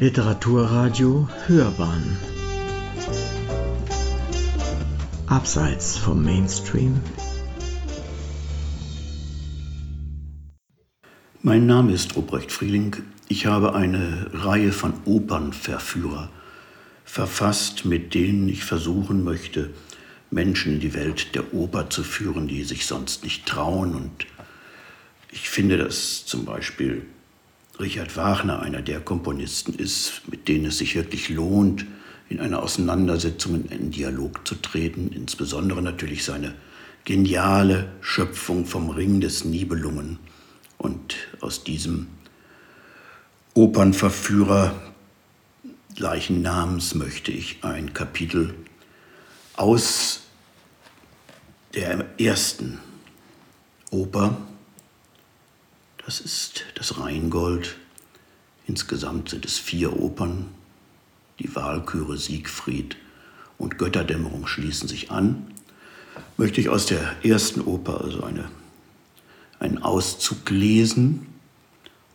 Literaturradio Hörbahn Abseits vom Mainstream Mein Name ist Ruprecht Frieling. Ich habe eine Reihe von Opernverführer verfasst, mit denen ich versuchen möchte, Menschen in die Welt der Oper zu führen, die sich sonst nicht trauen. Und ich finde, dass zum Beispiel Richard Wagner einer der Komponisten ist, mit denen es sich wirklich lohnt, in einer Auseinandersetzung in einen Dialog zu treten, insbesondere natürlich seine geniale Schöpfung vom Ring des Nibelungen. Und aus diesem Opernverführer gleichen Namens möchte ich ein Kapitel aus der ersten Oper das ist das Rheingold. Insgesamt sind es vier Opern. Die Wahlchöre Siegfried und Götterdämmerung schließen sich an. Möchte ich aus der ersten Oper also eine, einen Auszug lesen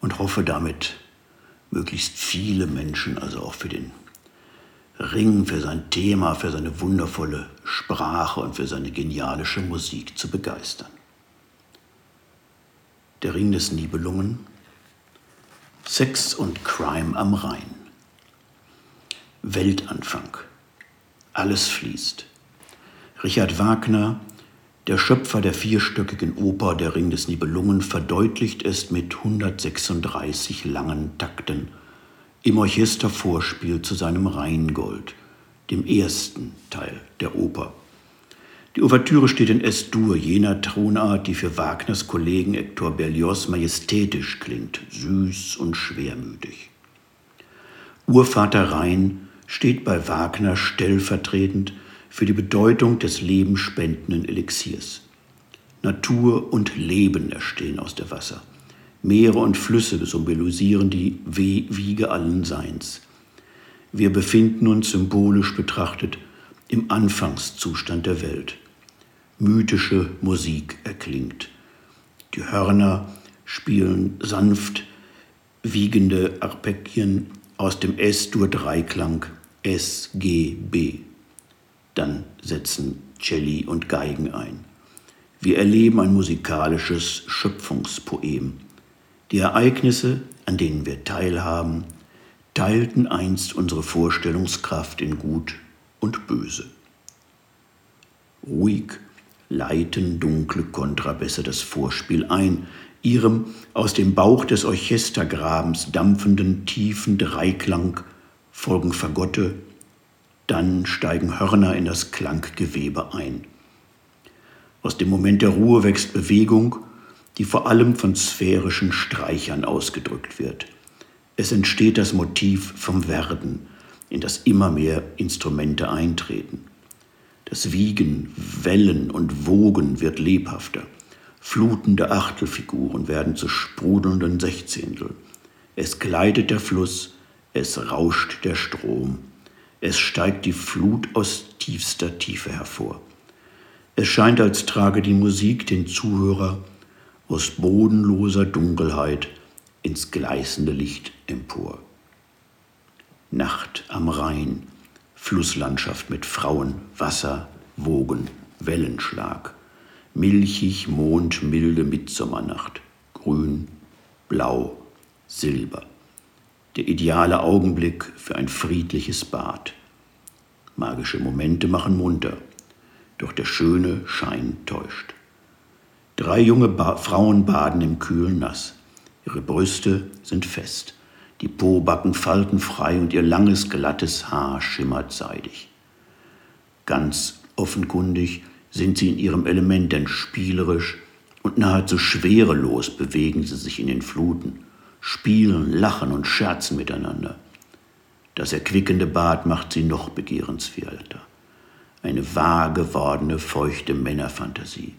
und hoffe damit möglichst viele Menschen, also auch für den Ring, für sein Thema, für seine wundervolle Sprache und für seine genialische Musik zu begeistern der Ring des Nibelungen, Sex und Crime am Rhein, Weltanfang, alles fließt. Richard Wagner, der Schöpfer der vierstöckigen Oper Der Ring des Nibelungen, verdeutlicht es mit 136 langen Takten im Orchestervorspiel zu seinem Rheingold, dem ersten Teil der Oper. Die Ouvertüre steht in S-Dur, jener Tonart, die für Wagners Kollegen Hector Berlioz majestätisch klingt, süß und schwermütig. Urvater Rhein steht bei Wagner stellvertretend für die Bedeutung des lebenspendenden Elixiers. Natur und Leben erstehen aus der Wasser. Meere und Flüsse symbolisieren die Wiege allen Seins. Wir befinden uns symbolisch betrachtet im Anfangszustand der Welt mythische Musik erklingt. Die Hörner spielen sanft wiegende Arpeggien aus dem S-Dur-Dreiklang S, G, B. Dann setzen Celli und Geigen ein. Wir erleben ein musikalisches Schöpfungspoem. Die Ereignisse, an denen wir teilhaben, teilten einst unsere Vorstellungskraft in Gut und Böse. Ruhig leiten dunkle Kontrabässe das Vorspiel ein, ihrem aus dem Bauch des Orchestergrabens dampfenden tiefen Dreiklang folgen Fagotte, dann steigen Hörner in das Klanggewebe ein. Aus dem Moment der Ruhe wächst Bewegung, die vor allem von sphärischen Streichern ausgedrückt wird. Es entsteht das Motiv vom Werden, in das immer mehr Instrumente eintreten. Das Wiegen, Wellen und Wogen wird lebhafter. Flutende Achtelfiguren werden zu sprudelnden Sechzehntel. Es gleitet der Fluss, es rauscht der Strom. Es steigt die Flut aus tiefster Tiefe hervor. Es scheint, als trage die Musik den Zuhörer aus bodenloser Dunkelheit ins gleißende Licht empor. Nacht am Rhein, Flusslandschaft mit Frauen, Wasser, Wogen, Wellenschlag, milchig mondmilde Mitsommernacht, grün, blau, silber. Der ideale Augenblick für ein friedliches Bad. Magische Momente machen munter, doch der schöne Schein täuscht. Drei junge ba Frauen baden im kühlen Nass. Ihre Brüste sind fest. Die Pobacken faltenfrei und ihr langes, glattes Haar schimmert seidig. Ganz offenkundig sind sie in ihrem Element, denn spielerisch und nahezu schwerelos bewegen sie sich in den Fluten, spielen, lachen und scherzen miteinander. Das erquickende Bad macht sie noch begehrenswerter. Eine wahr gewordene, feuchte Männerfantasie.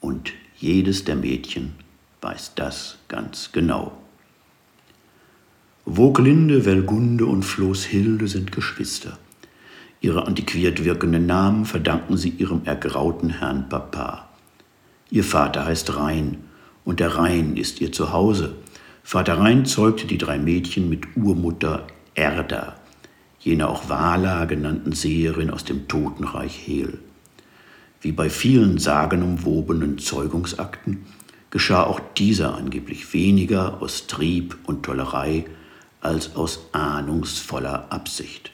Und jedes der Mädchen weiß das ganz genau. Woglinde, Welgunde und Floßhilde sind Geschwister. Ihre antiquiert wirkenden Namen verdanken sie ihrem ergrauten Herrn Papa. Ihr Vater heißt Rhein und der Rhein ist ihr Zuhause. Vater Rhein zeugte die drei Mädchen mit Urmutter Erda, jener auch Vala genannten Seherin aus dem Totenreich Hel. Wie bei vielen sagenumwobenen Zeugungsakten geschah auch dieser angeblich weniger aus Trieb und Tollerei als aus ahnungsvoller Absicht.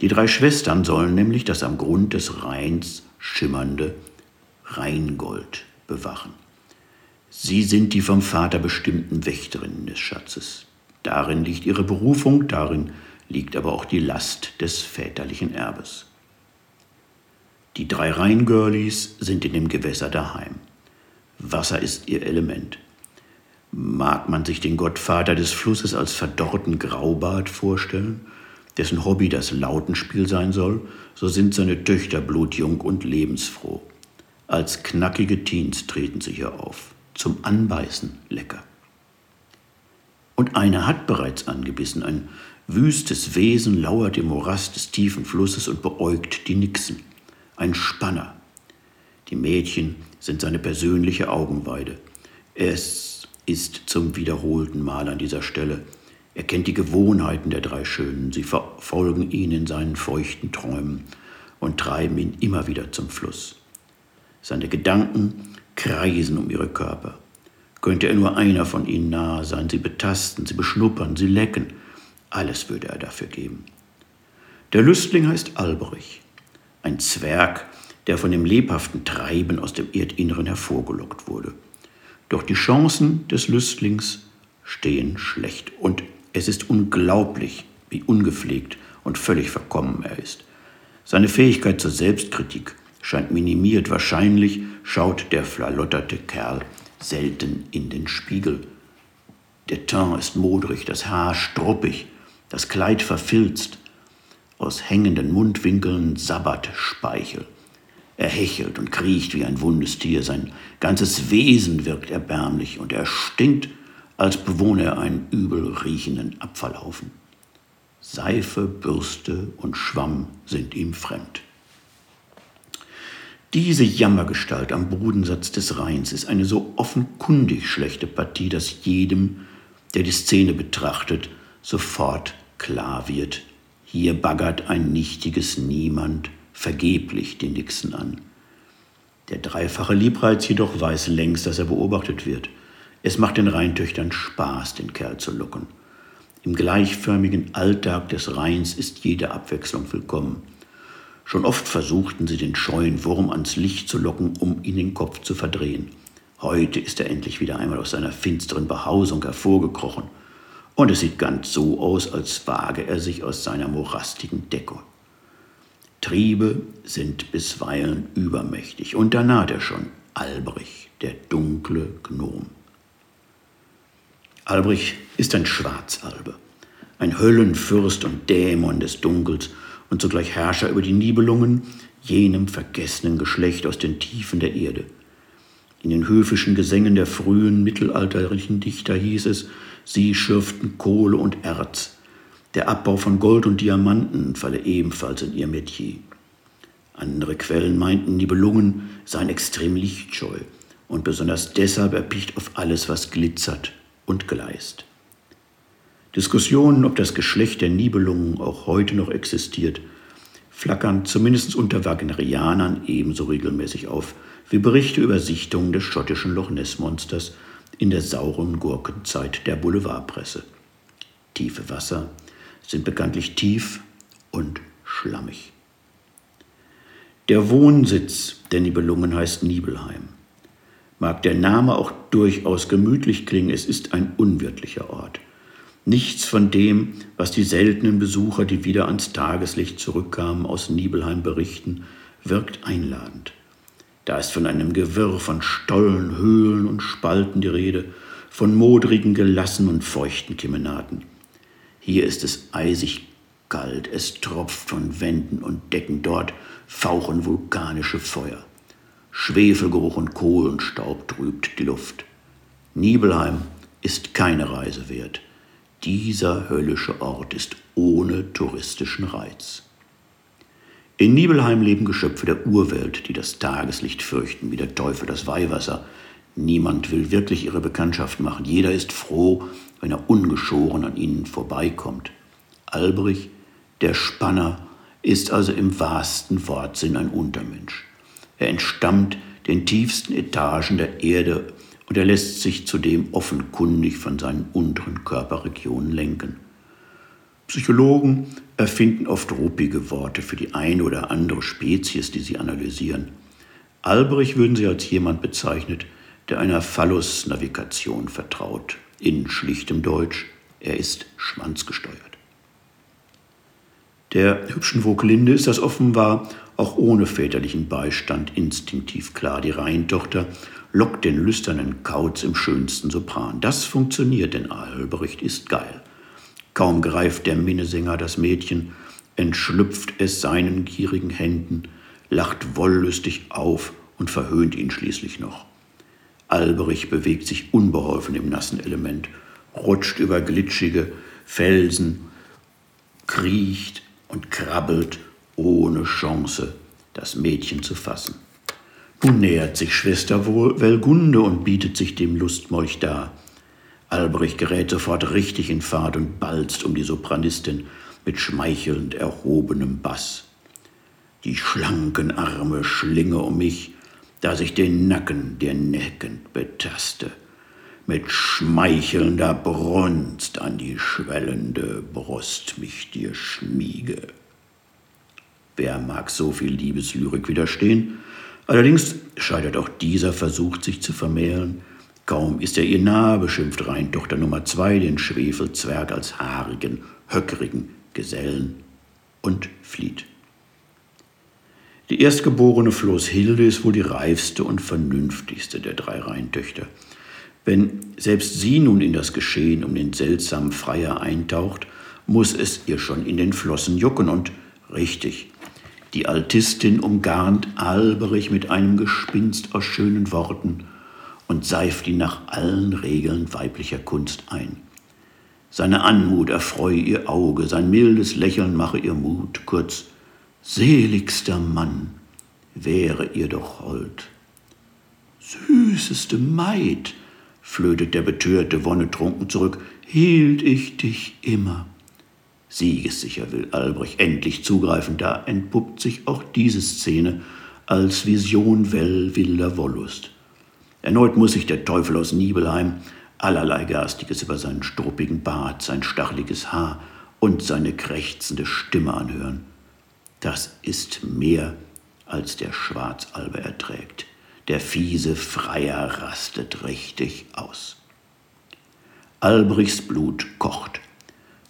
Die drei Schwestern sollen nämlich das am Grund des Rheins schimmernde Rheingold bewachen. Sie sind die vom Vater bestimmten Wächterinnen des Schatzes. Darin liegt ihre Berufung, darin liegt aber auch die Last des väterlichen Erbes. Die drei Rheingirlies sind in dem Gewässer daheim. Wasser ist ihr Element. Mag man sich den Gottvater des Flusses als verdorrten Graubart vorstellen, dessen Hobby das Lautenspiel sein soll, so sind seine Töchter blutjung und lebensfroh. Als knackige Teens treten sie hier auf, zum Anbeißen lecker. Und eine hat bereits angebissen, ein wüstes Wesen lauert im Morast des tiefen Flusses und beäugt die Nixen, ein Spanner. Die Mädchen sind seine persönliche Augenweide. Es ist zum wiederholten Mal an dieser Stelle. Er kennt die Gewohnheiten der drei Schönen. Sie verfolgen ihn in seinen feuchten Träumen und treiben ihn immer wieder zum Fluss. Seine Gedanken kreisen um ihre Körper. Könnte er nur einer von ihnen nahe sein, sie betasten, sie beschnuppern, sie lecken, alles würde er dafür geben. Der Lüstling heißt Alberich, ein Zwerg, der von dem lebhaften Treiben aus dem Erdinneren hervorgelockt wurde. Doch die Chancen des Lüstlings stehen schlecht und es ist unglaublich, wie ungepflegt und völlig verkommen er ist. Seine Fähigkeit zur Selbstkritik scheint minimiert. Wahrscheinlich schaut der flalotterte Kerl selten in den Spiegel. Der Teint ist modrig, das Haar struppig, das Kleid verfilzt. Aus hängenden Mundwinkeln sabbert Speichel. Er hechelt und kriecht wie ein wundes Tier. Sein ganzes Wesen wirkt erbärmlich und er stinkt, als bewohne er einen übel riechenden Abfallhaufen. Seife, Bürste und Schwamm sind ihm fremd. Diese Jammergestalt am Bodensatz des Rheins ist eine so offenkundig schlechte Partie, dass jedem, der die Szene betrachtet, sofort klar wird, hier baggert ein nichtiges Niemand vergeblich den Nixon an. Der dreifache Liebreiz jedoch weiß längst, dass er beobachtet wird. Es macht den Rheintöchtern Spaß, den Kerl zu locken. Im gleichförmigen Alltag des Rheins ist jede Abwechslung willkommen. Schon oft versuchten sie, den scheuen Wurm ans Licht zu locken, um ihn den Kopf zu verdrehen. Heute ist er endlich wieder einmal aus seiner finsteren Behausung hervorgekrochen. Und es sieht ganz so aus, als wage er sich aus seiner morastigen Deckung. Triebe sind bisweilen übermächtig. Und da naht er schon, Albrich, der dunkle Gnom. Albrich ist ein Schwarzalbe, ein Höllenfürst und Dämon des Dunkels und zugleich Herrscher über die Nibelungen, jenem vergessenen Geschlecht aus den Tiefen der Erde. In den höfischen Gesängen der frühen mittelalterlichen Dichter hieß es, sie schürften Kohle und Erz, der Abbau von Gold und Diamanten falle ebenfalls in ihr Metier. Andere Quellen meinten, die Belungen seien extrem lichtscheu und besonders deshalb erpicht auf alles, was glitzert und gleist. Diskussionen, ob das Geschlecht der Nibelungen auch heute noch existiert, flackern zumindest unter Wagnerianern ebenso regelmäßig auf wie Berichte über Sichtungen des schottischen Loch Ness-Monsters in der sauren Gurkenzeit der Boulevardpresse. Tiefe Wasser, sind bekanntlich tief und schlammig. Der Wohnsitz der Nibelungen heißt Nibelheim. Mag der Name auch durchaus gemütlich klingen, es ist ein unwirtlicher Ort. Nichts von dem, was die seltenen Besucher, die wieder ans Tageslicht zurückkamen, aus Nibelheim berichten, wirkt einladend. Da ist von einem Gewirr von Stollen, Höhlen und Spalten die Rede, von modrigen, gelassen und feuchten Kemenaten. Hier ist es eisig kalt, es tropft von Wänden und Decken, dort fauchen vulkanische Feuer. Schwefelgeruch und Kohlenstaub trübt die Luft. Nibelheim ist keine Reise wert. Dieser höllische Ort ist ohne touristischen Reiz. In Nibelheim leben Geschöpfe der Urwelt, die das Tageslicht fürchten, wie der Teufel das Weihwasser. Niemand will wirklich ihre Bekanntschaft machen. Jeder ist froh, wenn er ungeschoren an ihnen vorbeikommt. Albrich, der Spanner, ist also im wahrsten Wortsinn ein Untermensch. Er entstammt den tiefsten Etagen der Erde und er lässt sich zudem offenkundig von seinen unteren Körperregionen lenken. Psychologen erfinden oft ruppige Worte für die eine oder andere Spezies, die sie analysieren. Albrich würden sie als jemand bezeichnet, der einer Phallus-Navigation vertraut. In schlichtem Deutsch, er ist schwanzgesteuert. Der hübschen Vogelinde ist das offenbar auch ohne väterlichen Beistand instinktiv klar. Die Reihentochter lockt den lüsternen Kauz im schönsten Sopran. Das funktioniert, denn Albrecht ist geil. Kaum greift der Minnesänger das Mädchen, entschlüpft es seinen gierigen Händen, lacht wollüstig auf und verhöhnt ihn schließlich noch. Alberich bewegt sich unbeholfen im nassen Element, rutscht über glitschige Felsen, kriecht und krabbelt ohne Chance, das Mädchen zu fassen. Nun nähert sich Schwester wohl Welgunde und bietet sich dem Lustmolch dar. Albrecht gerät sofort richtig in Fahrt und balzt um die Sopranistin mit schmeichelnd erhobenem Bass. Die schlanken Arme schlinge um mich, dass ich den Nacken dir neckend betaste, mit schmeichelnder Brunst an die schwellende Brust mich dir schmiege. Wer mag so viel Liebeslyrik widerstehen? Allerdings scheitert auch dieser Versuch, sich zu vermählen. Kaum ist er ihr nahe, beschimpft Rheintochter Nummer zwei den Schwefelzwerg als haarigen, höckerigen Gesellen und flieht. Die erstgeborene Floßhilde ist wohl die reifste und vernünftigste der drei Rheintöchter. Wenn selbst sie nun in das Geschehen um den seltsamen Freier eintaucht, muss es ihr schon in den Flossen jucken und richtig, die Altistin umgarnt Alberich mit einem Gespinst aus schönen Worten und seift ihn nach allen Regeln weiblicher Kunst ein. Seine Anmut erfreue ihr Auge, sein mildes Lächeln mache ihr Mut, kurz, seligster Mann, wäre ihr doch hold. Süßeste Maid, flötet der betörte Wonnetrunken zurück, hielt ich dich immer. Siegessicher will Albrecht endlich zugreifen, da entpuppt sich auch diese Szene als Vision well wilder Wollust. Erneut muss sich der Teufel aus Nibelheim allerlei Garstiges über seinen struppigen Bart, sein stacheliges Haar und seine krächzende Stimme anhören. Das ist mehr, als der Schwarzalbe erträgt. Der fiese Freier rastet richtig aus. Albrichs Blut kocht.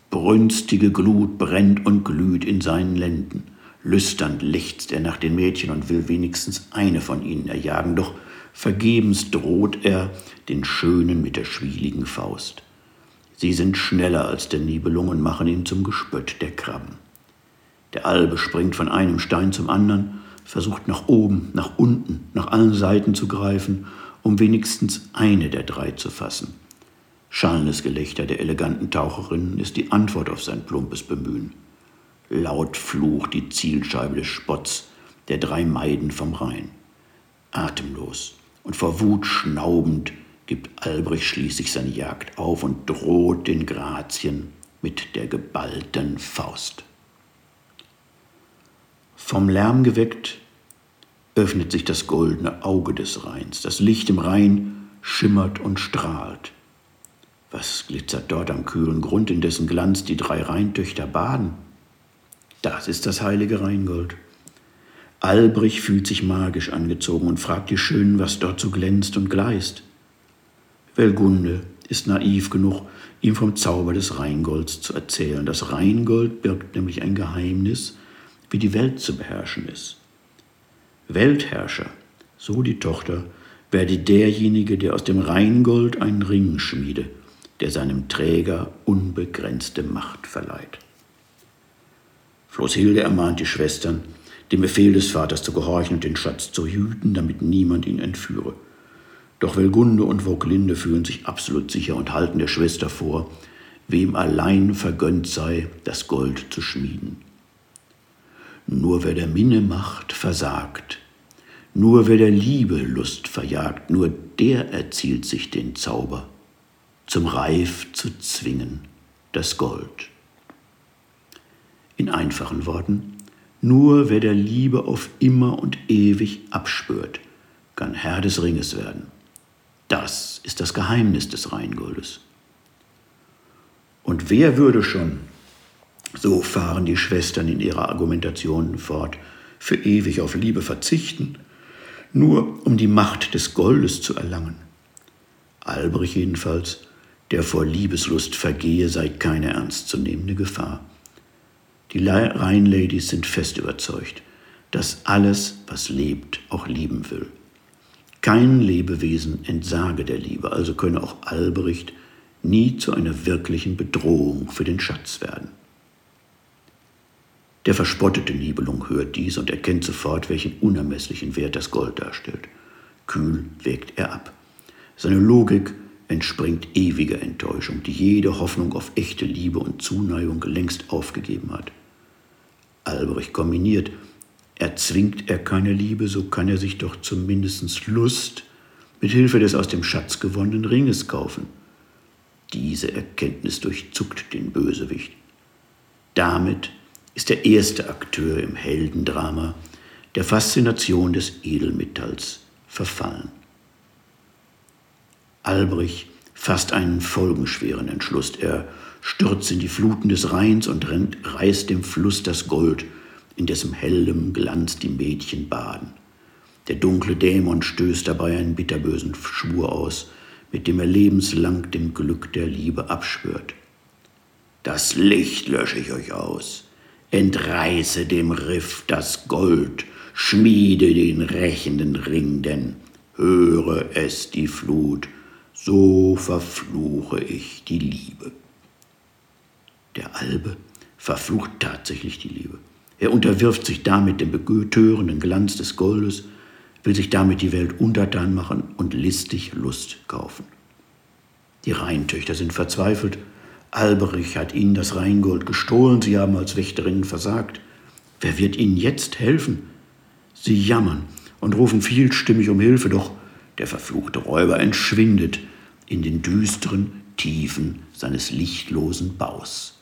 Brünstige Glut brennt und glüht in seinen Lenden. Lüsternd lechzt er nach den Mädchen und will wenigstens eine von ihnen erjagen, doch vergebens droht er den Schönen mit der schwieligen Faust. Sie sind schneller als der Nibelung und machen ihn zum Gespött der Krabben. Der Albe springt von einem Stein zum anderen, versucht nach oben, nach unten, nach allen Seiten zu greifen, um wenigstens eine der drei zu fassen. Schallendes Gelächter der eleganten Taucherinnen ist die Antwort auf sein plumpes Bemühen. Laut flucht die Zielscheibe des Spotts der drei Maiden vom Rhein. Atemlos und vor Wut schnaubend gibt Albrecht schließlich seine Jagd auf und droht den Grazien mit der geballten Faust. Vom Lärm geweckt öffnet sich das goldene Auge des Rheins. Das Licht im Rhein schimmert und strahlt. Was glitzert dort am kühlen Grund, in dessen Glanz die drei Rheintöchter baden? Das ist das heilige Rheingold. Albrich fühlt sich magisch angezogen und fragt die Schönen, was dort so glänzt und gleist. Welgunde ist naiv genug, ihm vom Zauber des Rheingolds zu erzählen. Das Rheingold birgt nämlich ein Geheimnis, wie die Welt zu beherrschen ist. Weltherrscher, so die Tochter, werde derjenige, der aus dem Rheingold einen Ring schmiede der seinem Träger unbegrenzte Macht verleiht. Floshilde ermahnt die Schwestern, dem Befehl des Vaters zu gehorchen und den Schatz zu hüten, damit niemand ihn entführe. Doch Welgunde und Voglinde fühlen sich absolut sicher und halten der Schwester vor, wem allein vergönnt sei, das Gold zu schmieden. Nur wer der Minne macht, versagt. Nur wer der Liebe Lust verjagt, nur der erzielt sich den Zauber, zum Reif zu zwingen, das Gold. In einfachen Worten, nur wer der Liebe auf immer und ewig abspürt, kann Herr des Ringes werden. Das ist das Geheimnis des Rheingoldes. Und wer würde schon, so fahren die Schwestern in ihrer Argumentation fort, für ewig auf Liebe verzichten, nur um die Macht des Goldes zu erlangen? Albrich jedenfalls, der vor Liebeslust vergehe, sei keine ernstzunehmende Gefahr. Die Rheinladies sind fest überzeugt, dass alles, was lebt, auch lieben will. Kein Lebewesen entsage der Liebe, also könne auch Albrecht nie zu einer wirklichen Bedrohung für den Schatz werden. Der verspottete Nibelung hört dies und erkennt sofort, welchen unermesslichen Wert das Gold darstellt. Kühl wägt er ab. Seine Logik entspringt ewiger Enttäuschung, die jede Hoffnung auf echte Liebe und Zuneigung längst aufgegeben hat. Albrecht kombiniert. Erzwingt er keine Liebe, so kann er sich doch zumindest Lust mit Hilfe des aus dem Schatz gewonnenen Ringes kaufen. Diese Erkenntnis durchzuckt den Bösewicht. Damit ist der erste Akteur im Heldendrama der Faszination des Edelmetalls verfallen. Albrich fasst einen folgenschweren Entschluss. Er stürzt in die Fluten des Rheins und rennt, reißt dem Fluss das Gold, in dessen hellem Glanz die Mädchen baden. Der dunkle Dämon stößt dabei einen bitterbösen Schwur aus, mit dem er lebenslang dem Glück der Liebe abschwört. Das Licht lösche ich euch aus, entreiße dem Riff das Gold, schmiede den rächenden Ring, denn höre es die Flut, so verfluche ich die Liebe. Der Albe verflucht tatsächlich die Liebe. Er unterwirft sich damit dem betörenden Glanz des Goldes, will sich damit die Welt untertan machen und listig Lust kaufen. Die Rheintöchter sind verzweifelt. Alberich hat ihnen das Rheingold gestohlen, sie haben als Wächterinnen versagt. Wer wird ihnen jetzt helfen? Sie jammern und rufen vielstimmig um Hilfe, doch der verfluchte Räuber entschwindet in den düsteren Tiefen seines lichtlosen Baus.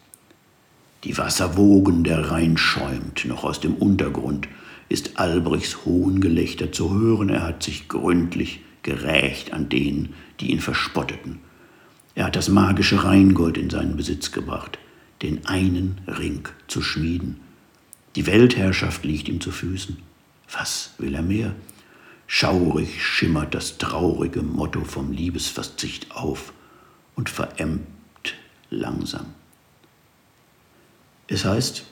Die Wasserwogen der Rhein schäumt noch aus dem Untergrund, ist Albrichs Hohngelächter zu hören, er hat sich gründlich gerächt an denen, die ihn verspotteten. Er hat das magische Rheingold in seinen Besitz gebracht, den einen Ring zu schmieden. Die Weltherrschaft liegt ihm zu Füßen. Was will er mehr? Schaurig schimmert das traurige Motto vom Liebesverzicht auf und verämmt langsam. Es heißt,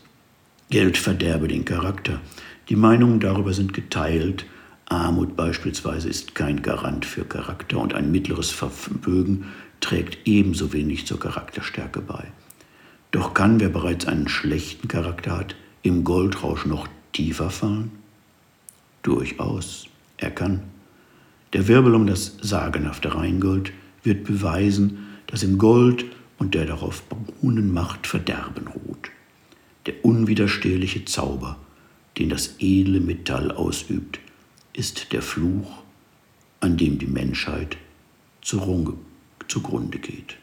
Geld verderbe den Charakter. Die Meinungen darüber sind geteilt. Armut beispielsweise ist kein Garant für Charakter und ein mittleres Vermögen trägt ebenso wenig zur Charakterstärke bei. Doch kann, wer bereits einen schlechten Charakter hat, im Goldrausch noch tiefer fallen? Durchaus, er kann. Der Wirbel um das sagenhafte Rheingold wird beweisen, dass im Gold und der darauf beruhenden Macht Verderben ruht der unwiderstehliche Zauber, den das edle Metall ausübt, ist der Fluch, an dem die Menschheit zugrunde geht.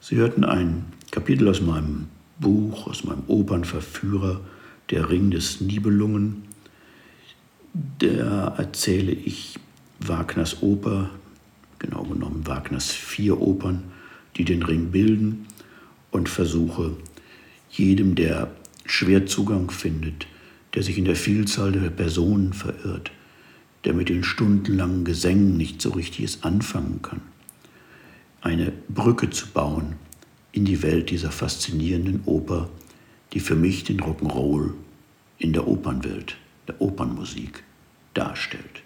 Sie hörten ein Kapitel aus meinem Buch, aus meinem Opernverführer, Der Ring des Nibelungen. Da erzähle ich Wagners Oper, genau genommen Wagners vier Opern, die den Ring bilden und versuche jedem, der schwer Zugang findet, der sich in der Vielzahl der Personen verirrt, der mit den stundenlangen Gesängen nicht so richtiges anfangen kann, eine Brücke zu bauen in die Welt dieser faszinierenden Oper, die für mich den Rock'n'Roll in der Opernwelt, der Opernmusik darstellt.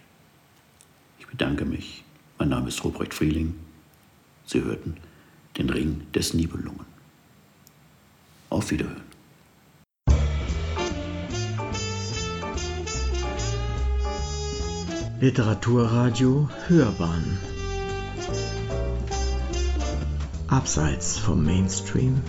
Ich bedanke mich. Mein Name ist Ruprecht Frieling. Sie hörten den Ring des Nibelungen. Auf Wiederhören. Literaturradio Hörbahn. Abseits vom Mainstream